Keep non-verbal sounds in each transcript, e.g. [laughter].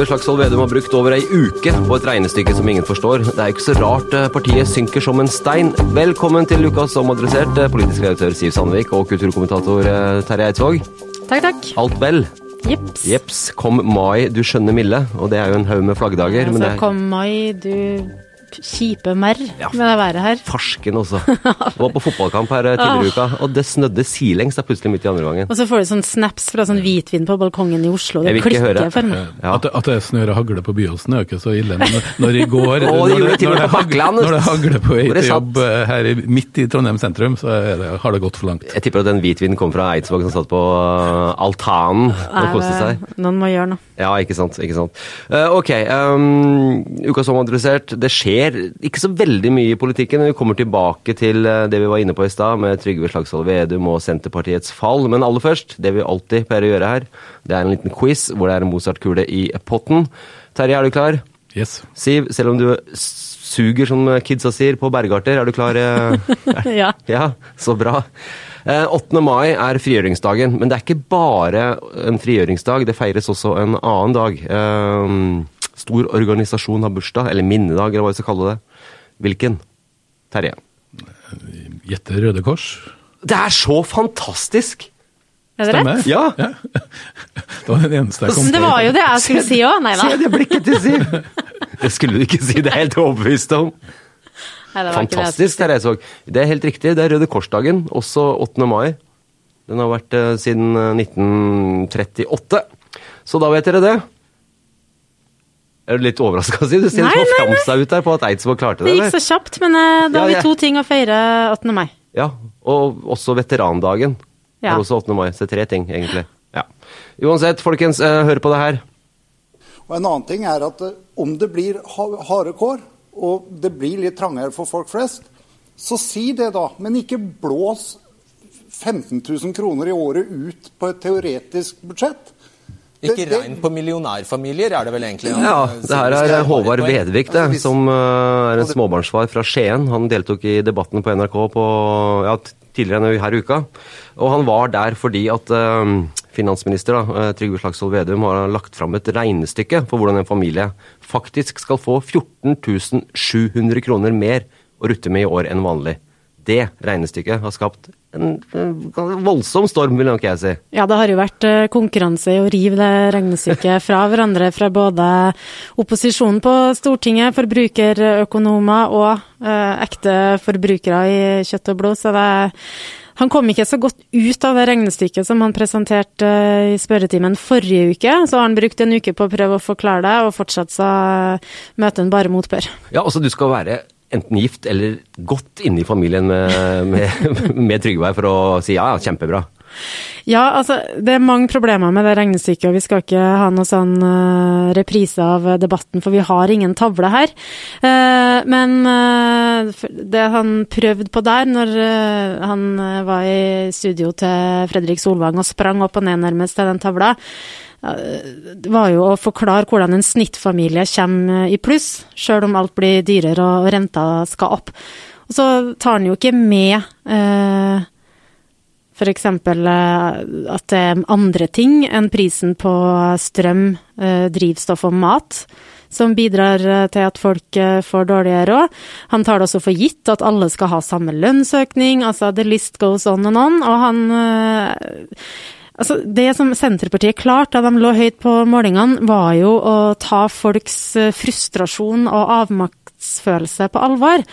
Trygve Slagsvold Vedum har brukt over ei uke på et regnestykke som ingen forstår. Det er ikke så rart eh, partiet synker som en stein. Velkommen til Lukas omadressert, adressert, politisk redaktør Siv Sandvik og kulturkommentator eh, Terje Eidsvåg. Takk, takk. Alt vel? Jips. Jeps. Kom mai, du skjønne milde. Og det er jo en haug med flaggdager. men det Altså, er kom mai, du kjipe merr Ja. med det været her. farsken også. [laughs] Jeg var på fotballkamp her eh, tidligere i uka, og det snødde sidelengs da plutselig midt i andre gangen. Og så får du sånn snaps fra sånn hvitvin på balkongen i Oslo. Det klikker ikke høre. for meg. Ja. At, det- at det snør og hagler på Byåsen er jo ikke så ille, men når i går [laughs] når, det når, det hagler på vei det til jobb her i, midt i Trondheim sentrum, så er det, har det gått for langt. Jeg tipper at den hvitvinen kom fra Eidsvåg som satt på eh, altanen og koste seg. Noen må gjøre noe. Ja, ikke sant. ikke sant. Uh, ok, um, uka som adressert. Det skjer ikke så veldig mye i politikken. Vi kommer tilbake til eh, det vi var inne på i stad, med Trygve Slagsvold Vedum og Senterpartiets fall. Men aller først, det vi alltid pleier å gjøre her, det er en liten quiz hvor det er en Mozart-kule i potten. Terje, er du klar? Yes. Siv, selv om du suger, som kidsa sier, på bergarter, er du klar? eh? [laughs] Ja. Ja, så bra. Eh, 8. mai er frigjøringsdagen, men det er ikke bare en frigjøringsdag, det feires også en annen dag. Eh, stor organisasjon har bursdag, eller minnedag, eller hva vi skal kalle det. Hvilken? Terje. Gjette Røde Kors. Det er så fantastisk! Er det rett? Ja. Ja! [laughs] Det var den eneste jeg kom Det var jo det jeg skulle si òg. Nei da. Se det blikket til Siv! Det skulle du ikke si, det er jeg helt overbevist om. Nei, det var ikke det jeg Fantastisk, Terje Eidsvåg. Det er helt riktig, det er Røde Kors-dagen, også 8. mai. Den har vært eh, siden eh, 1938. Så da vet dere det. Er du litt overraska, si? Du ser Nei, litt nei, ut der på at Eidsvåg klarte Det det. gikk eller? så kjapt, men eh, da Ja, har vi to ting å feire 8. mai. Ja, og også veterandagen. Ja. Er også 8. mai, så tre ting, egentlig. Ja. Uansett, folkens, eh, hør på det her. Og En annen ting er at eh, om det blir ha- harde kår, og det blir litt trangere for folk flest, så si det, da. Men ikke blås 15 000 kroner i året ut på et teoretisk budsjett. Ikke regn på millionærfamilier, er det vel egentlig? Ja, det her er Håvard Vedvik, det, som eh, er en småbarnsfar fra Skien. Han deltok i debatten på NRK på, ja, tidligere denne her uka. Og han var der fordi at eh, finansminister da, eh, Trygve Slagsvold Vedum har lagt fram et regnestykke for hvordan en familie faktisk skal få 14 700 kroner mer å rutte med i år enn vanlig. Det regnestykket har skapt en, voldsom storm, vil nok jeg si. Ja, det har jo vært eh, konkurranse i å rive det regnestykket fra hverandre fra både opposisjonen på Stortinget, forbrukerøkonomer og eh, ekte forbrukere i kjøtt og blod. Så det, han kom ikke så godt ut av det regnestykket som han presenterte eh, i spørretimen forrige uke. Så har han brukt en uke på å prøve å forklare det, og fortsatt så eh, møter han bare motbør. Ja, altså du skal være enten gift eller godt inne i familien med, med, [laughs] med Trygve for å si ja, kjempebra. Ja, altså, det er mange problemer med det regnestykket, og vi skal ikke ha noe sånn uh, reprise av debatten, for vi har ingen tavle her. Uh, men uh, det han prøvde på der, når han var i studio til Fredrik Solvang og sprang opp og ned nærmest til den tavla, var jo å forklare hvordan en snittfamilie kommer i pluss, sjøl om alt blir dyrere og renta skal opp. Og så tar han jo ikke med eh, F.eks. Eh, at det er andre ting enn prisen på strøm, eh, drivstoff og mat som bidrar eh, til at folk får dårligere råd. Han tar det også for gitt at alle skal ha samme lønnsøkning, altså the list goes on and on. Og han Altså, det som Senterpartiet klarte da de lå høyt på målingene, var jo å ta folks frustrasjon og avmaktsfølelse på alvor.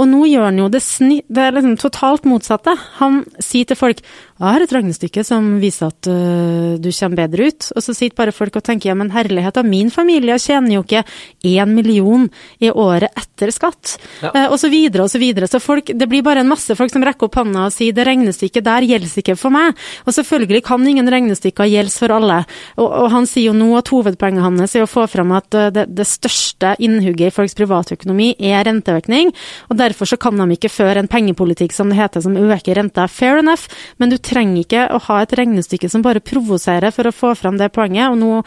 Og nå gjør han jo det, sni, det liksom totalt motsatte. Han sier til folk jeg har et regnestykke som viser at uh, du kommer bedre ut. Og så sitter bare folk og tenker ja, men herlighet av min familie tjener jo ikke én million i året etter skatt. Ja. Uh, og så videre og så videre. Så folk, det blir bare en masse folk som rekker opp hånda og sier det regnestykket der gjelder ikke for meg. Og selvfølgelig kan ingen regnestykker gjelde for alle. Og, og, han sier jo nå at hovedpoenget hans er å få fram at uh, det, det, største innhugget i folks privatøkonomi er renteøkning. Og derfor så kan de ikke føre en pengepolitikk som det heter, som øker renta. Fair enough. men du trenger ikke å ha et regnestykke som bare provoserer for å få fram det poenget. Og nå,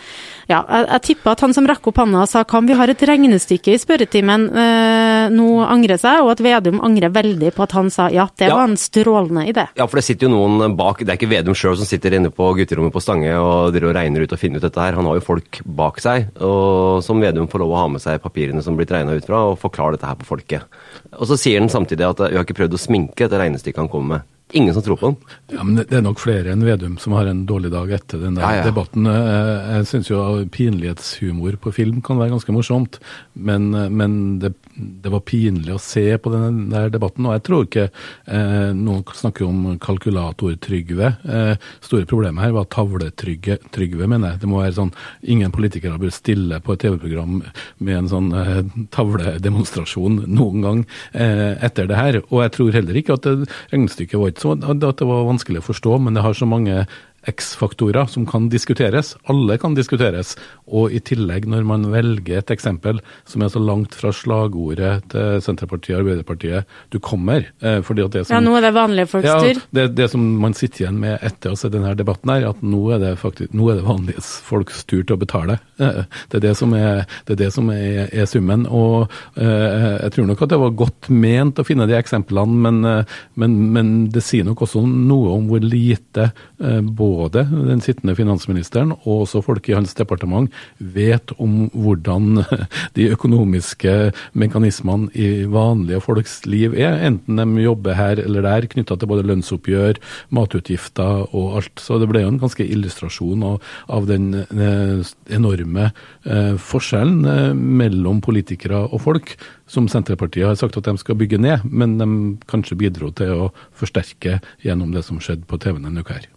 ja, jeg, jeg tipper at han som rakk opp handa og sa kan vi har et regnestykke i spørretimen, eh, nå angrer seg, og at Vedum angrer veldig på at han sa ja, det ja. var en strålende idé. Ja, for det sitter jo noen bak, det er ikke Vedum sjøl som sitter inne på gutterommet på Stange og driver og regner ut og finner ut dette her. Han har jo folk bak seg, og som Vedum får lov å ha med seg papirene som blitt regna ut fra, og forklare dette her på folket. Og så sier han samtidig at vi har ikke prøvd å sminke dette regnestykket han kommer med. Ingen som tror på den. Ja, men Det er nok flere enn Vedum som har en dårlig dag etter den der ja, ja. debatten. Eh, jeg syns jo pinlighetshumor på film kan være ganske morsomt, men, eh, men det, det, var pinlig å se på den der debatten. Og jeg tror ikke eh, Noen snakker om kalkulator-Trygve. Eh, store problemet her var tavletrygve, mener jeg. Det må være sånn Ingen politikere bør stille på et TV-program med en sånn eh, tavledemonstrasjon noen gang eh, etter det her. Og jeg tror heller ikke at regnestykket var ikke så at det var vanskelig å forstå, men det har så mange X-faktorer som kan diskuteres. Alle kan diskuteres. Og i tillegg, når man velger et eksempel som er så langt fra slagordet til Senterpartiet og Arbeiderpartiet du kommer eh, fordi at det som, Ja, nå er det vanlige folks tur. Ja, det, det, som man sitter igjen med etter å se denne debatten, er at nå er det, faktisk, nå er det vanlige folks tur til å betale. Eh, det er det som er, det er, det som er, er summen. Og eh, jeg tror nok at det var godt ment å finne de eksemplene, men, men, men det sier nok også noe om hvor lite både den sittende finansministeren og også folk i hans departement vet om hvordan [laughs] de økonomiske mekanismene i vanlige folks liv er, enten de jobber her eller der, knytta til både lønnsoppgjør, matutgifter og alt. Så det ble jo en ganske illustrasjon av, den eh, enorme eh, forskjellen eh, mellom politikere og folk, som Senterpartiet har sagt at de skal bygge ned, men de kanskje bidro til å forsterke gjennom det som skjedde på TV denne uka her.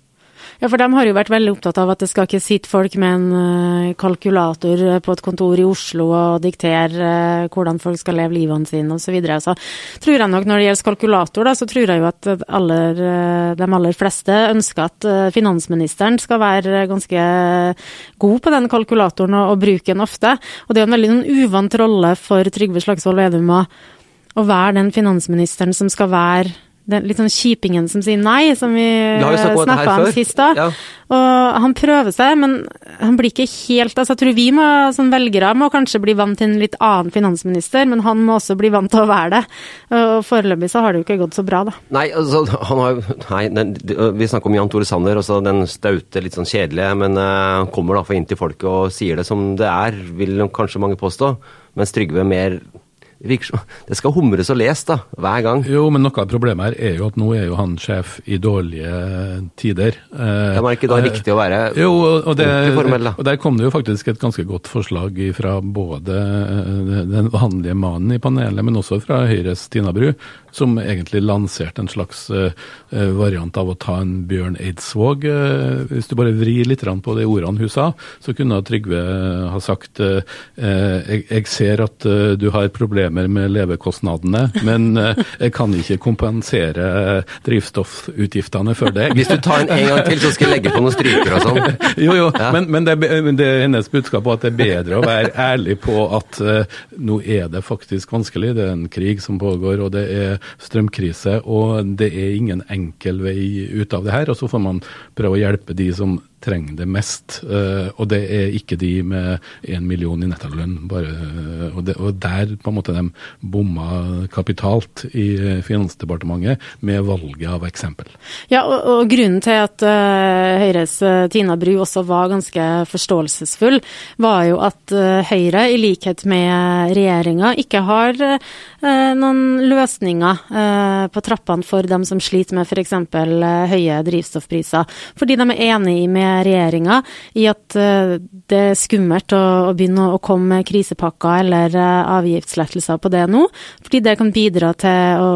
Ja, for de har jo vært veldig opptatt av at det skal ikke sitte folk med en uh, kalkulator på et kontor i Oslo og diktere uh, hvordan folk skal leve livene sine osv. Så, videre. så tror jeg nok når det gjelder kalkulator, da, så tror jeg jo at aller, de aller fleste ønsker at finansministeren skal være ganske god på den kalkulatoren og, og bruke den ofte. Og det er en veldig en uvant rolle for Trygve Slagsvold Vedum å være den finansministeren som skal være den litt sånn kjipingen som sier nei, som vi snakka om sist da. Ja. Og han prøver seg, men han blir ikke helt altså Jeg tror vi må, som velgere må kanskje bli vant til en litt annen finansminister, men han må også bli vant til å være det. Og foreløpig så har det jo ikke gått så bra, da. Nei, altså, han har Nei, den, vi snakker om Jan Tore Sanner, også den staute, litt sånn kjedelige, men uh, kommer da for inn til folket og sier det som det er, vil kanskje mange påstå. Mens Trygve mer det skal humres og les, da, hver gang. Jo, men noe av problemet her er jo at nå er jo han sjef i dårlige tider. Eh, ja, men er det ikke da riktig å være jo, og det, formell, da? Og der kom det jo faktisk et ganske godt forslag fra både eh, den vanlige mannen i panelet, men også fra Høyres Tina Bru, som egentlig lanserte en slags variant av å ta en Bjørn Eidsvåg. Hvis du bare vrir litt på de ordene hun sa, så kunne Trygve ha sagt jeg, ser at du har problemer problemer med levekostnadene, men eh, jeg kan ikke kompensere drivstoffutgiftene for det. Hvis du tar en en gang til, så skal jeg legge på noen stryker og sånn. [laughs] Jo, jo, men, men, det, men det er hennes budskap at det er bedre å være ærlig på at eh, nå er det faktisk vanskelig. Det er en krig som pågår, og det er strømkrise, og det er ingen enkel vei ut av det her. Og så får man prøve å hjelpe de som trenger det mest. eh, og det er ikke de med én million i nettolønn. Eh, og, og der på en måte de bomma kapitalt i eh, Finansdepartementet med valget av eksempel. Ja, og, og grunnen til at uh, Høyres Tina Bru også var ganske forståelsesfull, var jo at uh, Høyre, i likhet med regjeringa, ikke har uh, noen løsninger på trappene for dem som sliter med f.eks. Høye drivstoffpriser. Fordi de er enig med regjeringa i at eh, det er skummelt å, å begynne å komme med krisepakker eller eh, avgiftslettelser på det nå, fordi det kan bidra til å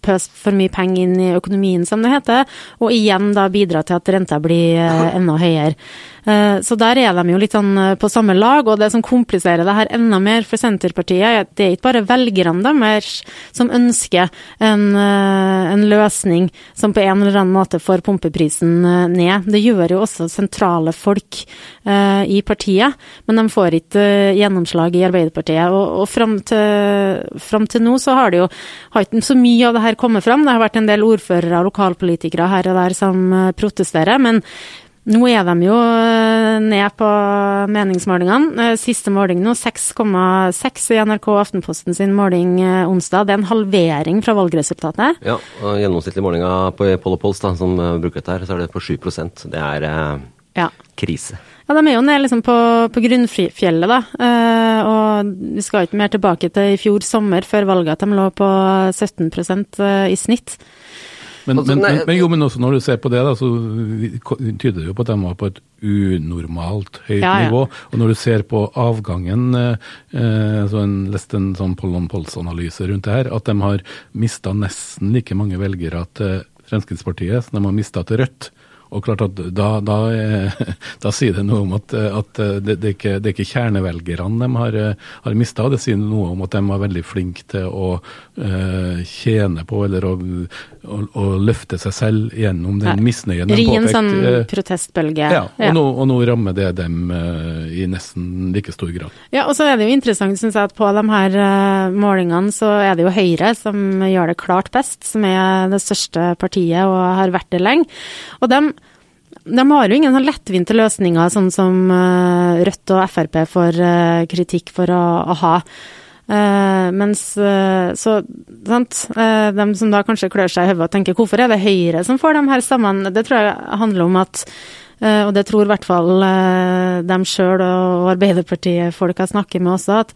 pøse for mye penger inn i økonomien, som det heter, og igjen da bidra til at renta blir eh, enda høyere. Så der er de jo litt sånn på samme lag, og det som kompliserer det her enda mer for Senterpartiet, er at det er ikke bare velgerne deres som ønsker en, en løsning som på en eller annen måte får pumpeprisen ned. Det gjør jo også sentrale folk eh, i partiet, men de får ikke eh, gjennomslag i Arbeiderpartiet. Og, og fram, til, til nå så har det jo har ikke så mye av det her kommet fram. Det har vært en del ordførere og lokalpolitikere her og der som eh, protesterer, men nå er de jo eh, ned på meningsmålingene. Eh, Siste måling nå 6,6 i NRK Aftenposten sin måling eh, onsdag. Det er en halvering fra valgresultatet. Ja, og Gjennomsnittlig målinga på Polopols, da, som eh, bruker dette her, så er det på 7% Det er eh, Ja. krise. Ja, De er jo nede liksom på, på grunnfjellet, da. Eh, og vi skal ikke mer tilbake til i fjor sommer, før valget, at de lå på 17% i snitt. Men, Altså, men, men, jo, men også når du ser på det, da, så tyder det jo på at de var på et unormalt høyt Ja, ja. nivå. Og når du ser på avgangen, eh, eh, så en leste en sånn Pollon Pols-analyse rundt det her, at de har mista nesten like mange velgere til Fremskrittspartiet som de har mista til Rødt. Og klart at da, da, eh, [laughs] da sier det noe om at, eh, at eh, det, det, er ikke, det er ikke kjernevelgerne de har, har mista, det sier noe om at de var veldig flinke til å uh, tjene på eller å, å, å løfte seg selv gjennom den misnøyen de påpekte. sånn protestbølge. ja, og, Nå, og nå rammer det dem uh, i nesten like stor grad. Ja, og så er det jo interessant, synes jeg, at på de her uh, målingene så er det jo Høyre som gjør det klart best, som er det største partiet og har vært det lenge. Og de, de har jo ingen sånn lettvinte løsninger, sånn som eh, Rødt og Frp får eh, kritikk for å, å ha. Uh, mens uh, så, sant, Uh, de som da kanskje klør seg i hodet og tenker hvorfor er det Høyre som får de her stemmene, det tror jeg handler om at og det tror i hvert fall dem sjøl og Arbeiderpartiet-folk jeg snakker med også, at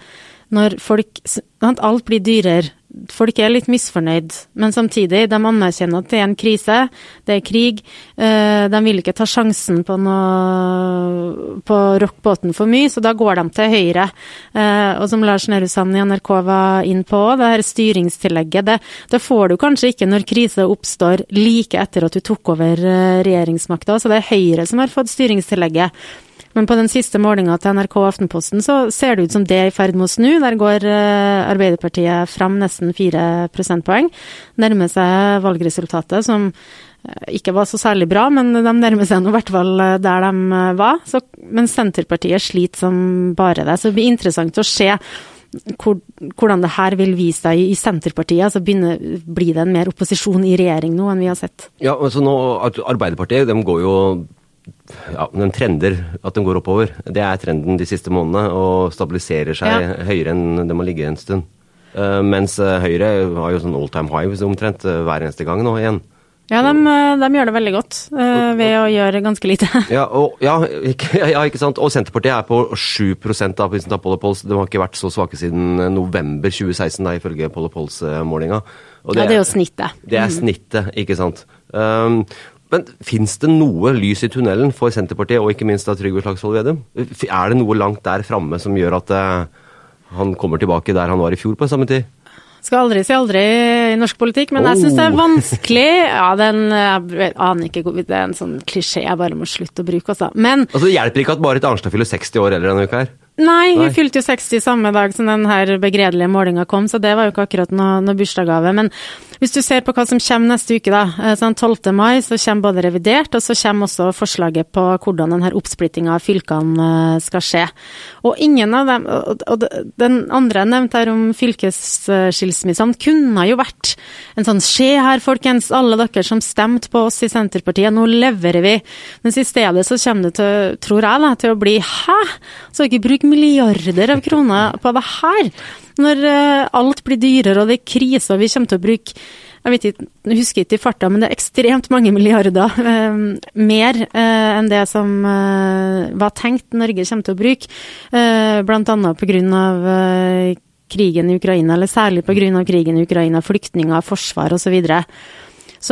når folk sant, Alt blir dyrere. Folk er litt misfornøyd, men samtidig, de anerkjenner at det er en krise, det er krig. eh, De vil ikke ta sjansen på noe på rockbåten for mye, så da går de til høyre. Eh, Og som Lars Nehru Sand i NRK var inn på, det her styringstillegget, det, det får du kanskje ikke når krise oppstår like etter at du tok over eh, regjeringsmakta, så det er Høyre som har fått styringstillegget. Men på den siste målinga til NRK og Aftenposten så ser det ut som det er i ferd med å snu. Der går eh, Arbeiderpartiet fram nesten fire prosentpoeng. Nærmer seg valgresultatet, som eh, ikke var så særlig bra, men de nærmer seg nå i hvert fall eh, der de var. Så, men Senterpartiet sliter som bare det. Så det blir interessant å se hvor, hvordan det her vil vise seg i Senterpartiet. Altså begynner, blir det en mer opposisjon i regjering nå enn vi har sett. Ja, altså nå, Arbeiderpartiet de går jo ja, den trender at de går oppover. Det er trenden de siste månedene, og stabiliserer seg Ja. høyere enn det må ligge en stund. Uh, mens eh, Høyre har jo sånn all time high omtrent eh, hver eneste gang nå igjen. Ja, de, de gjør det veldig godt uh, ved å gjøre ganske lite. [laughs] Ja, og, ja, ikke, [laughs] ja, ikke sant. Og Senterpartiet er på 7 av Vincent Apollo Pols. De har ikke vært så svake siden november 2016, da, ifølge Apollo Pols-målinga. Ja, det er jo snittet. Det er snittet, ikke sant. Um, men fins det noe lys i tunnelen for Senterpartiet, og ikke minst av Trygve Slagsvold Vedum? Er det noe langt der framme som gjør at eh, han kommer tilbake der han var i fjor på samme tid? Skal aldri si aldri i norsk politikk, men jeg syns det er Oh. vanskelig. Ja, den Jeg aner ikke Det er en sånn klisjé jeg bare må slutte å bruke, altså. Men Altså, Det hjelper ikke at Marit Arnstad fyller 60 år eller denne uka her. Nei, hun Nei. fylte jo 60 samme dag som den her begredelige målinga kom, så det var jo ikke akkurat noe, noe bursdagsgave. Men hvis du ser på hva som kommer neste uke, da. eh, Sånn 12. mai så kommer både revidert, og så kommer også forslaget på hvordan denne oppsplittinga av fylkene eh, skal skje. Og ingen av dem Og den andre jeg nevnte her om fylkesskilsmissene, kunne jo vært en sånn Se her, folkens, alle dere som stemte på oss i Senterpartiet, nå leverer vi. Mens i stedet så kommer det til, tror jeg, da, til å bli Hæ? Så ikke bruk milliarder av kroner på det her? Når eh, alt blir dyrere og det er krise vi kommer til å bruke jeg ikke, jeg husker ikke i farta, men det er ekstremt mange milliarder. [laughs] eh, mer eh, enn det som eh, var tenkt Norge kommer til å bruke. Eh, grunn av eh, krigen i Ukraina, eller særlig av krigen i Ukraina, flyktninger, forsvar osv. Så,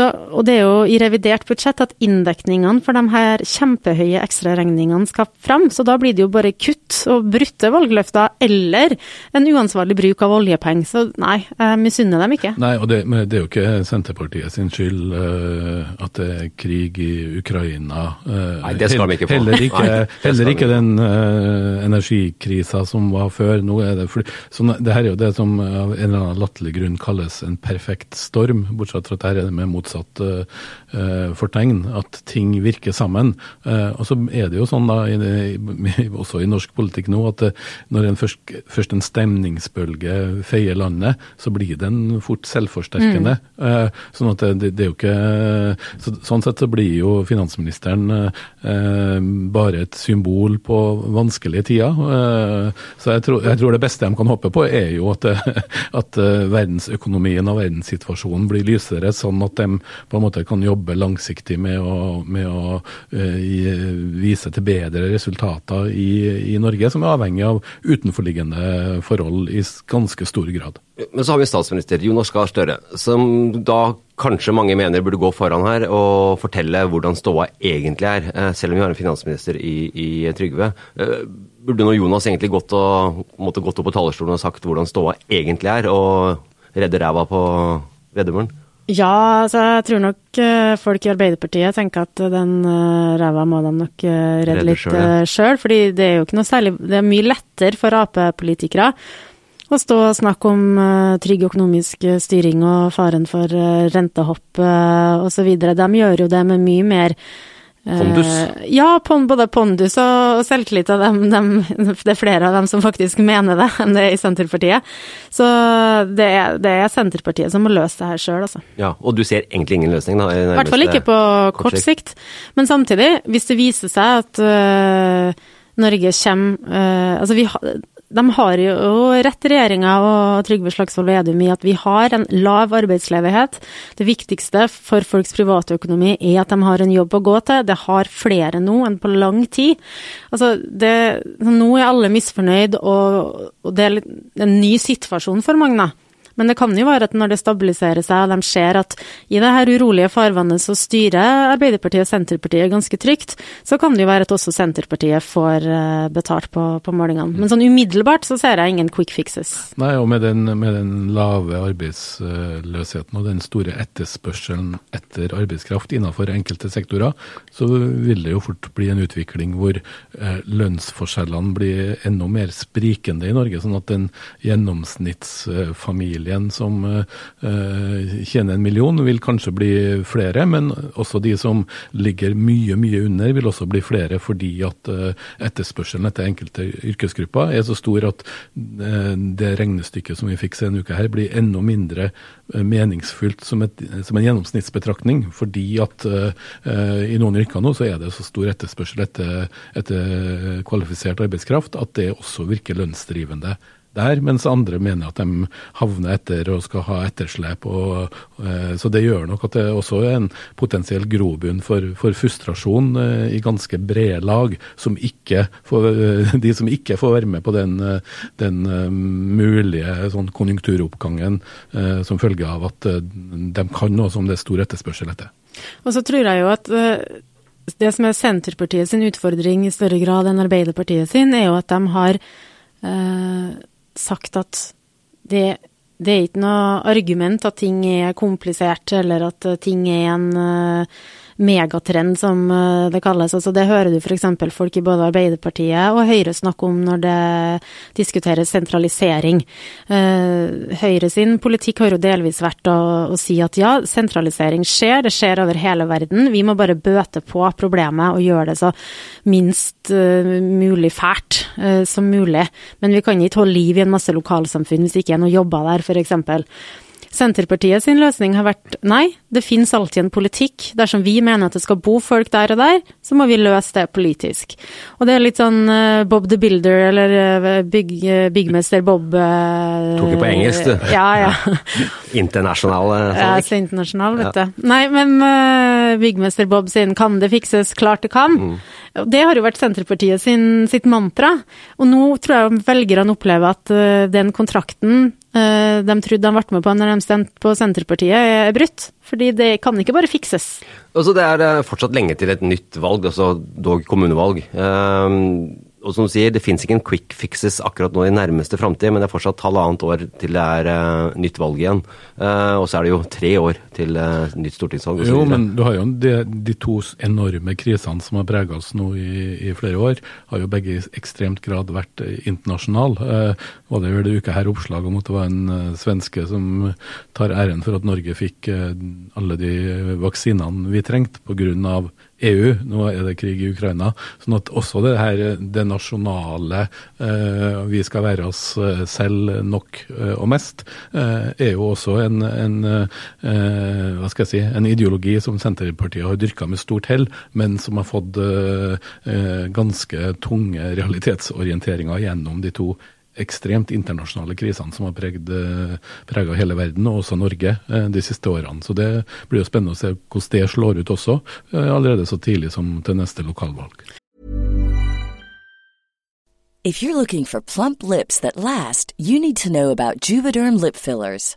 og det er jo i revidert budsjett at inndekningene for de her kjempehøye ekstraregningene skal fram. Så da blir det jo bare kutt og brutte valgløfter, eller en uansvarlig bruk av oljepenger. Så nei, jeg misunner dem ikke. Nei, og det, men det er jo ikke Senterpartiet sin skyld uh, at det er krig i Ukraina. Uh, Nei, det skal vi ikke få. Heller ikke, Nei, heller ikke den uh, energikrisa som var før. Nå er det sånn, det her er jo det som av en eller annen latterlig grunn kalles en perfekt storm, bortsett fra at her er det med motsatt eh, uh, fortegn, at ting virker sammen. Uh, og så er det jo sånn da, i, det- også i norsk politikk nå, at eh, når en først, først en stemningsbølge feier landet, så blir den fort selvforsterkende. Eh, sånn at det, det, er jo ikke så, Sånn sett så blir jo finansministeren bare et symbol på vanskelige tider. Så jeg tror, jeg tror det beste de kan håpe på, er jo at, [laughs] at verdensøkonomien og verdenssituasjonen blir lysere, sånn at de på en måte kan jobbe langsiktig med å, med å eh, vise til bedre resultater i, i Norge, som er avhengig av utenforliggende forhold i ganske stor grad. Men så har vi statsminister, Jonas Gahr Støre, som da kanskje mange mener burde gå foran her og fortelle hvordan ståa egentlig er, eh, selv om vi har en finansminister i, i Trygve. Eh, Burde nå Jonas egentlig gått, og, gått opp på talerstolen og sagt hvordan ståa egentlig er, og redde ræva på veddemålen? Ja, altså jeg tror nok eh, folk i Arbeiderpartiet tenker at den uh, ræva må de nok uh, redde Redde litt selv, ja. uh, fordi det er jo ikke noe særlig Det er mye lettere for Ap-politikere å stå og snakke om uh, trygg økonomisk styring og faren for rentehopp uh, osv. De gjør jo det med mye mer eh, Pondus. ja, både pondus og, og selvtillit av dem, dem. [laughs] Det er flere av dem som faktisk mener det, enn det er i Senterpartiet. Så det er, det er Senterpartiet som må løse det her sjøl, altså. Ja, Og du ser egentlig ingen løsning, da? I hvert fall ikke på kort sikt. Men samtidig, hvis det viser seg at øh, Norge kommer øh, Altså, vi har de har jo rett, regjeringa og Trygve Slagsvold Vedum, i at vi har en lav arbeidsledighet. Det viktigste for folks private økonomi er at de har en jobb å gå til. Det har flere nå enn på lang tid. Altså, det, nå er alle misfornøyd, og, og det er en ny situasjon for mange, da. Men det kan jo være at når det stabiliserer seg, og de ser at i det her urolige farvannet så styrer Arbeiderpartiet og Senterpartiet ganske trygt, så kan det jo være at også Senterpartiet får eh, betalt på, på målingene. Men sånn umiddelbart så ser jeg ingen quick fixes. Nei, og med den, med den lave arbeidsløsheten og den store etterspørselen etter arbeidskraft innenfor enkelte sektorer, så vil det jo fort bli en utvikling hvor eh, lønnsforskjellene blir enda mer sprikende i Norge. Sånn at den gjennomsnittsfamilien som eh, tjener en million, vil kanskje bli flere, men også de som ligger mye, mye under, vil også bli flere fordi at eh, etterspørselen etter enkelte yrkesgrupper er så stor at eh, det regnestykket som vi fikk se en uke her, blir enda mindre meningsfullt som, et, som en gjennomsnittsbetraktning, fordi at i noen yrker nå så er det så stor etterspørsel etter, etter kvalifisert arbeidskraft at det også virker lønnsdrivende der, mens andre mener at de havner etter og skal ha etterslep. Og, eh, så det gjør nok at det også er en potensiell grobunn for, for frustrasjon eh, i ganske brede lag, som får, eh, de som ikke får være med på den, den mulige sånn konjunkturoppgangen som følge av at de kan noe som det er stor etterspørsel etter. Og så tror jeg jo at det som er Senterpartiet sin utfordring i større grad enn Arbeiderpartiet sin, er jo at de har eh, sagt at det, det er ikke noe argument at ting er komplisert, eller at eh, ting er en, eh, megatrend, som eh, det kalles. Altså, det hører du f.eks. folk i både Arbeiderpartiet og Høyre snakke om når det diskuteres sentralisering. Eh, Høyre sin politikk har jo delvis vært å, å si at ja, sentralisering skjer, det skjer over hele verden. Vi må bare bøte på problemet og gjøre det så minst uh, mulig fælt som mulig. Men vi kan ikke holde liv i en masse lokalsamfunn hvis det ikke er noe jobber der, f.eks. Senterpartiet sin løsning har vært nei, det finnes alltid en politikk. Dersom vi mener at det skal bo folk der og der, så må vi løse det politisk. Og det er litt sånn uh, Bob the Builder, eller uh, bygg, uh, byggmester Bob Tok det på engelsk, du. Ja, ja. [laughs] Internasjonal. Ja, så internasjonal, vet ja. du. Nei, men byggmester Bob sin 'kan det fikses', klart det kan. Mm. Det har jo vært Senterpartiet sin, sitt mantra. Og nå tror jeg velgerne opplever at den kontrakten Eh, de trodde han ble med på når de stemte på Senterpartiet, er brutt. Fordi det kan ikke bare fikses. Altså, det er eh, fortsatt lenge til et nytt valg, altså dog kommunevalg. Um, og som du sier, det fins ikke en quick fixes akkurat nå i nærmeste framtid, men det er fortsatt halvannet år til det er uh, nytt valg igjen. Uh, og så er det jo tre år til uh, nytt stortingsvalg. Jo, men du har jo de, de to enorme krisene som har prega oss nå i, i, flere år, har jo begge i ekstremt grad vært internasjonale. Var det vel uka her oppslag om at det var en svenske som tar æren for at Norge fikk alle de vaksinene vi trengte pga. EU, nå er det krig i Ukraina. sånn at også det her, det nasjonale, eh, vi skal være oss eh, selv nok eh, og mest, er jo også en, en hva skal jeg si, en ideologi som Senterpartiet har dyrka med stort hell, men som har fått ganske tunge realitetsorienteringer gjennom de to ekstremt internasjonale krisene som har prega hele verden, og også Norge, eh, de siste årene. Så det blir jo spennende å se hvordan det slår ut også, eh, allerede så tidlig som til neste lokalvalg. If you're looking for plump lips that last, you need to know about Juvederm lip fillers.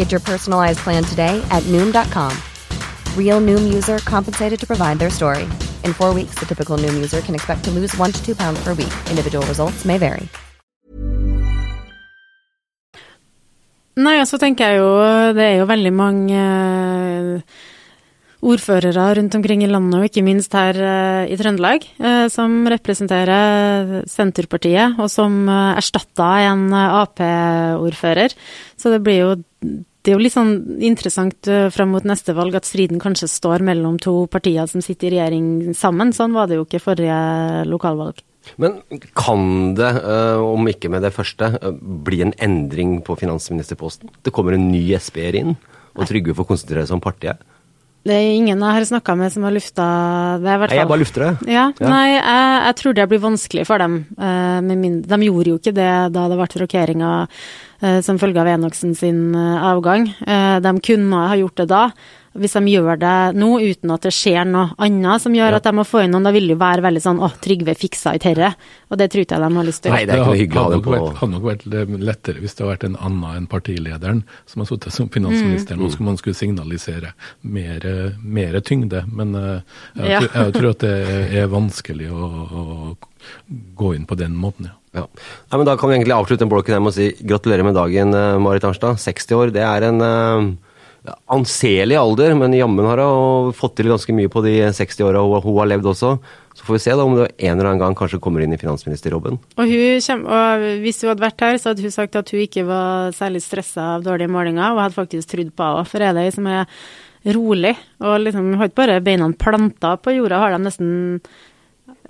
Get your personalized plan today at noom.com. Real noom user compensated to provide their story. In four weeks, the typical noom user can expect to lose one to two pounds per week. Individual results may vary. Nei, så tenker jeg jo Det er jo veldig mange ordførere rundt omkring i landet, og ikke minst her eh, i Trøndelag, eh, som representerer Senterpartiet, og som erstatta en Ap-ordfører. Så det blir jo det er jo litt sånn interessant fram mot neste valg at striden kanskje står mellom to partier som sitter i regjering sammen. Sånn var det jo ikke forrige lokalvalg. Men kan det, om ikke med det første, bli en endring på finansministerposten? Det kommer en ny Sp-er inn, og Trygve får konsentrere seg om partiet? Det er ingen jeg har snakka med som har lufta det. I hvert fall. Jeg bare lufter det. Ja, ja. Nei, jeg, jeg, tror det blir vanskelig for dem. Min, de gjorde jo ikke det da det ble rokeringer uh, som følge av Enoksen sin uh, avgang. de kunne ha gjort det da hvis de gjør det nå uten at det skjer noe annet som gjør ja. at de må få inn noen, da vil det jo være veldig sånn åh, Trygve fiksa i terre. Og det tror ikke jeg de har lyst til. Nei, det er ikke noe hyggelig å ha det på. Det hadde nok vært lettere hvis det hadde vært en annen enn partilederen som har sittet som finansminister. Mm. Nå skulle man skulle signalisere mer, mer tyngde. Men uh, jeg, ja. tror, jeg, tror at det [laughs] er vanskelig å, å gå inn på den måten, ja. Ja. Nei, men Da kan vi egentlig avslutte den blokken med å si gratulerer med dagen, eh, Marit Arnstad. 60 år, det er en uh anselig alder, men jammen har hun fått til ganske mye på de 60 åra hun, har levd også. Så får vi se da om det en eller annen gang kanskje kommer inn i finansministerjobben. Og, og hvis hun hadde vært her, så hadde hun sagt at hun ikke var særlig stressa av dårlige målinger, og hadde faktisk trodd på henne. For er det som er rolig, og liksom har ikke bare beina planta på jorda, har de nesten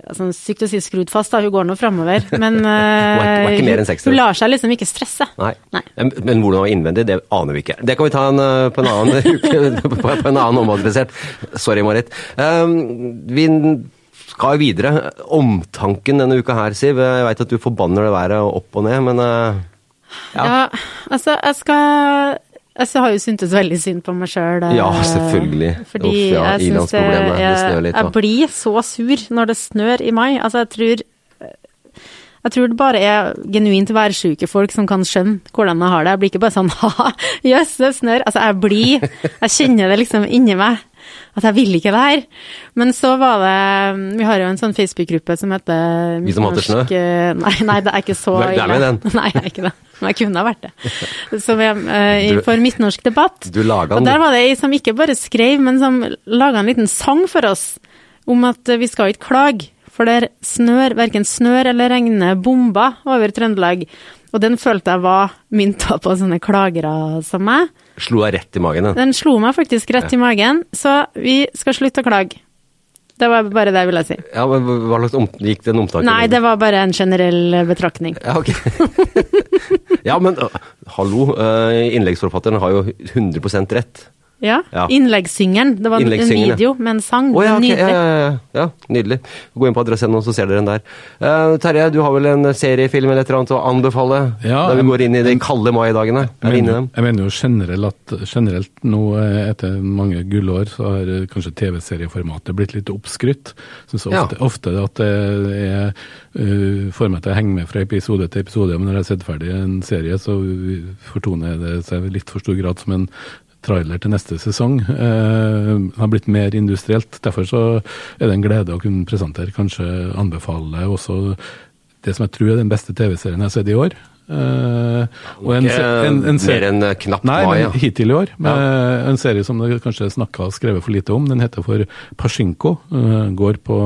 altså, Sykt å si skrudd fast, da, hun går nå framover. Men [laughs] uh, hun, lar seg liksom ikke stresse. Nei. Nei. Men, men hvordan var innvendig, det aner vi ikke. Det kan vi ta en, eh, på en annen [laughs] uke, på, på en annen omadressert. Sorry, Marit. Um, vi skal videre. Omtanken denne uka her, Siv. Jeg veit at du forbanner det været opp og ned, men uh, ja. ja. Altså, jeg skal Altså, jeg har jo syntes veldig synd på meg sjøl. Ja, selvfølgelig. Fordi Uff, ja, jeg syns det, jeg, litt, jeg blir så sur når det snør i mai. Altså, jeg tror jeg tror det bare er genuint værsjuke folk som kan skjønne hvordan jeg har det. Jeg blir ikke bare sånn [laughs] ha, jøss, det snør. Altså, jeg blir Jeg kjenner det liksom inni meg at jeg vil ikke det her. Men så var det Vi har jo en sånn Facebook-gruppe som heter Vi som hater snø? Nei, nei, det er ikke så ille. Du er med i den? [laughs] Nei, jeg er ikke det. Men jeg kunne ha vært det. Som jeg, uh, for Midtnorsk debatt. Du laga den? Og der var det ei som ikke bare skrev, men som laga en liten sang for oss om at vi skal ikke klage. For det snør, verken snør eller regner bomber over Trøndelag. Og den følte jeg var mynta på sånne klagere som meg. Slo deg rett i magen? Den, den slo meg faktisk rett ja. i magen. Så vi skal slutte å klage. Det var bare det jeg ville si. Ja, men Hva slags om, gikk den omtaket? Nei, det var bare en generell betraktning. Ja, ok. [laughs] ja, men hallo, uh, innleggsforfatteren har jo 100% rett. Ja. ja. Innleggssyngeren. Det var en video med en sang. Oh, ja, okay. nydelig. Ja, ja, ja, nydelig. Gå inn på adressen, så ser dere den der. Uh, Terje, du har vel en seriefilm eller et eller annet å anbefale? Ja, der vi går inn i de kalde maidagene? Jeg, mener, jeg mener jo generelt at generelt nå etter mange gullår så har kanskje TV-serieformatet blitt litt oppskrytt. Syns ofte, ofte, at det er uh, får meg til å henge med fra episode til episode. Men når jeg har sett ferdig en serie, så fortoner det seg i litt for stor grad som en trailer til neste sesong eh, har blitt mer industrielt. Derfor så er det en glede å kunne presentere, kanskje anbefale også det som jeg tror er den beste TV-serien jeg har sett i år. Og en, en, en mer enn knapt Nei, mai, ja. hittil i år. Med ja. En serie som det kanskje snakka og skrevet for lite om. Den heter for Pasjinko. Uh, går på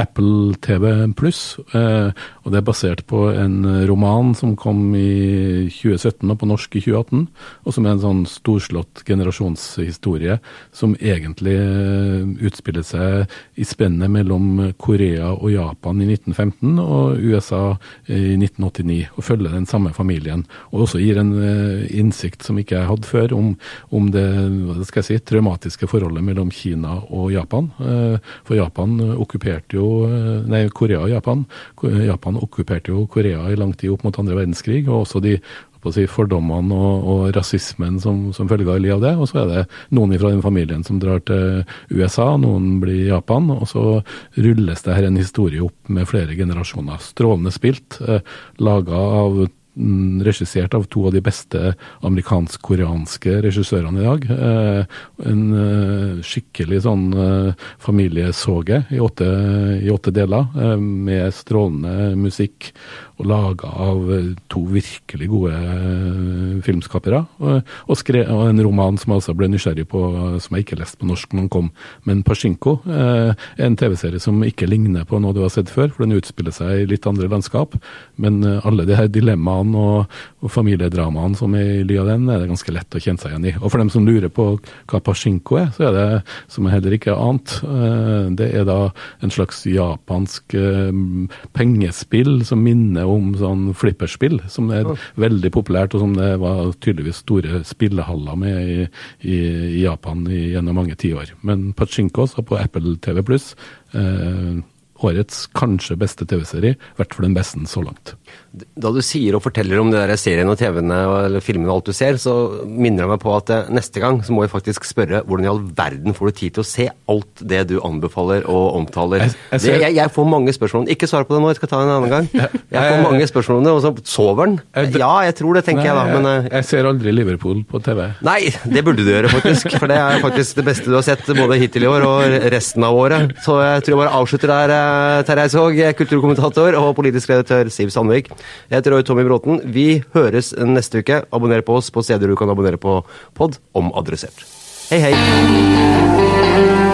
Apple TV pluss. Uh, og det er basert på en roman som kom i 2017 og på norsk i 2018. Og som er en sånn storslått generasjonshistorie som egentlig utspiller seg i spennet mellom Korea og Japan i 1915 og USA i 1989. Og følger den samme familien. Og også gir en uh, innsikt som ikke jeg hadde før, om, om det hva skal jeg si, traumatiske forholdet mellom Kina og Japan. For Japan okkuperte jo uh, Nei, Korea og Japan. Japan okkuperte jo Korea i lang tid opp mot andre verdenskrig, og også de si, fordommene og, og rasismen som, som følge av det. Og så er det noen fra den familien som drar til USA, noen blir i Japan. Og så rulles det her en historie opp med flere generasjoner. Strålende spilt, eh, laga av regissert av to av de beste amerikansk-koreanske regissørene i dag. Eh, en eh, skikkelig sånn eh, familiesoge i åtte, i åtte deler, eh, med strålende musikk og laga av eh, to virkelig gode eh, filmskapere. Og, og, skre, og, en roman som jeg også ble nysgjerrig på, som jeg ikke leste på norsk når den kom. Men Pashinko. eh, en TV-serie som ikke ligner på noe du har sett før, for den utspiller seg i litt andre landskap. Men eh, alle de her dilemmaene og, og familiedramaene som er i ly av den, er det ganske lett å kjenne seg igjen i. Og for dem som lurer på hva Pashinko er, så er det, som jeg heller ikke ant, eh, det er da en slags japansk eh, pengespill som minner om sånn flipperspill, som er veldig populært, og som det var tydeligvis store spillehaller med i, i, i Japan i, gjennom mange tiår. Men Pachinko så på Apple TV Pluss eh, årets kanskje beste TV-serie, i hvert fall den beste så langt. Da du sier og forteller om de der serien og TV-ene eller filmene og alt du ser, så minner jeg meg på at eh, neste gang så må jeg faktisk spørre hvordan i all verden får du tid til å se alt det du anbefaler og omtaler? Jeg, jeg, ser... det, jeg, jeg får mange spørsmål. Ikke svar på det nå, jeg skal ta det en annen gang. Jeg får mange spørsmål om det. Og så sover den? Ja, jeg tror det, tenker Nei, jeg da. Men, eh, jeg, ser aldri Liverpool på TV. Nei, det burde du gjøre, faktisk. For det er faktisk det beste du har sett både hittil i år og resten av året. Så jeg tror jeg bare avslutter der, eh, Terje Haug, kulturkommentator, og politisk redaktør Siv Sandvik. Jeg heter Roy Tommy Bråten. Vi høres neste uke. Abonner på oss på steder du kan abonnere på pod om adressert. Hei, hei!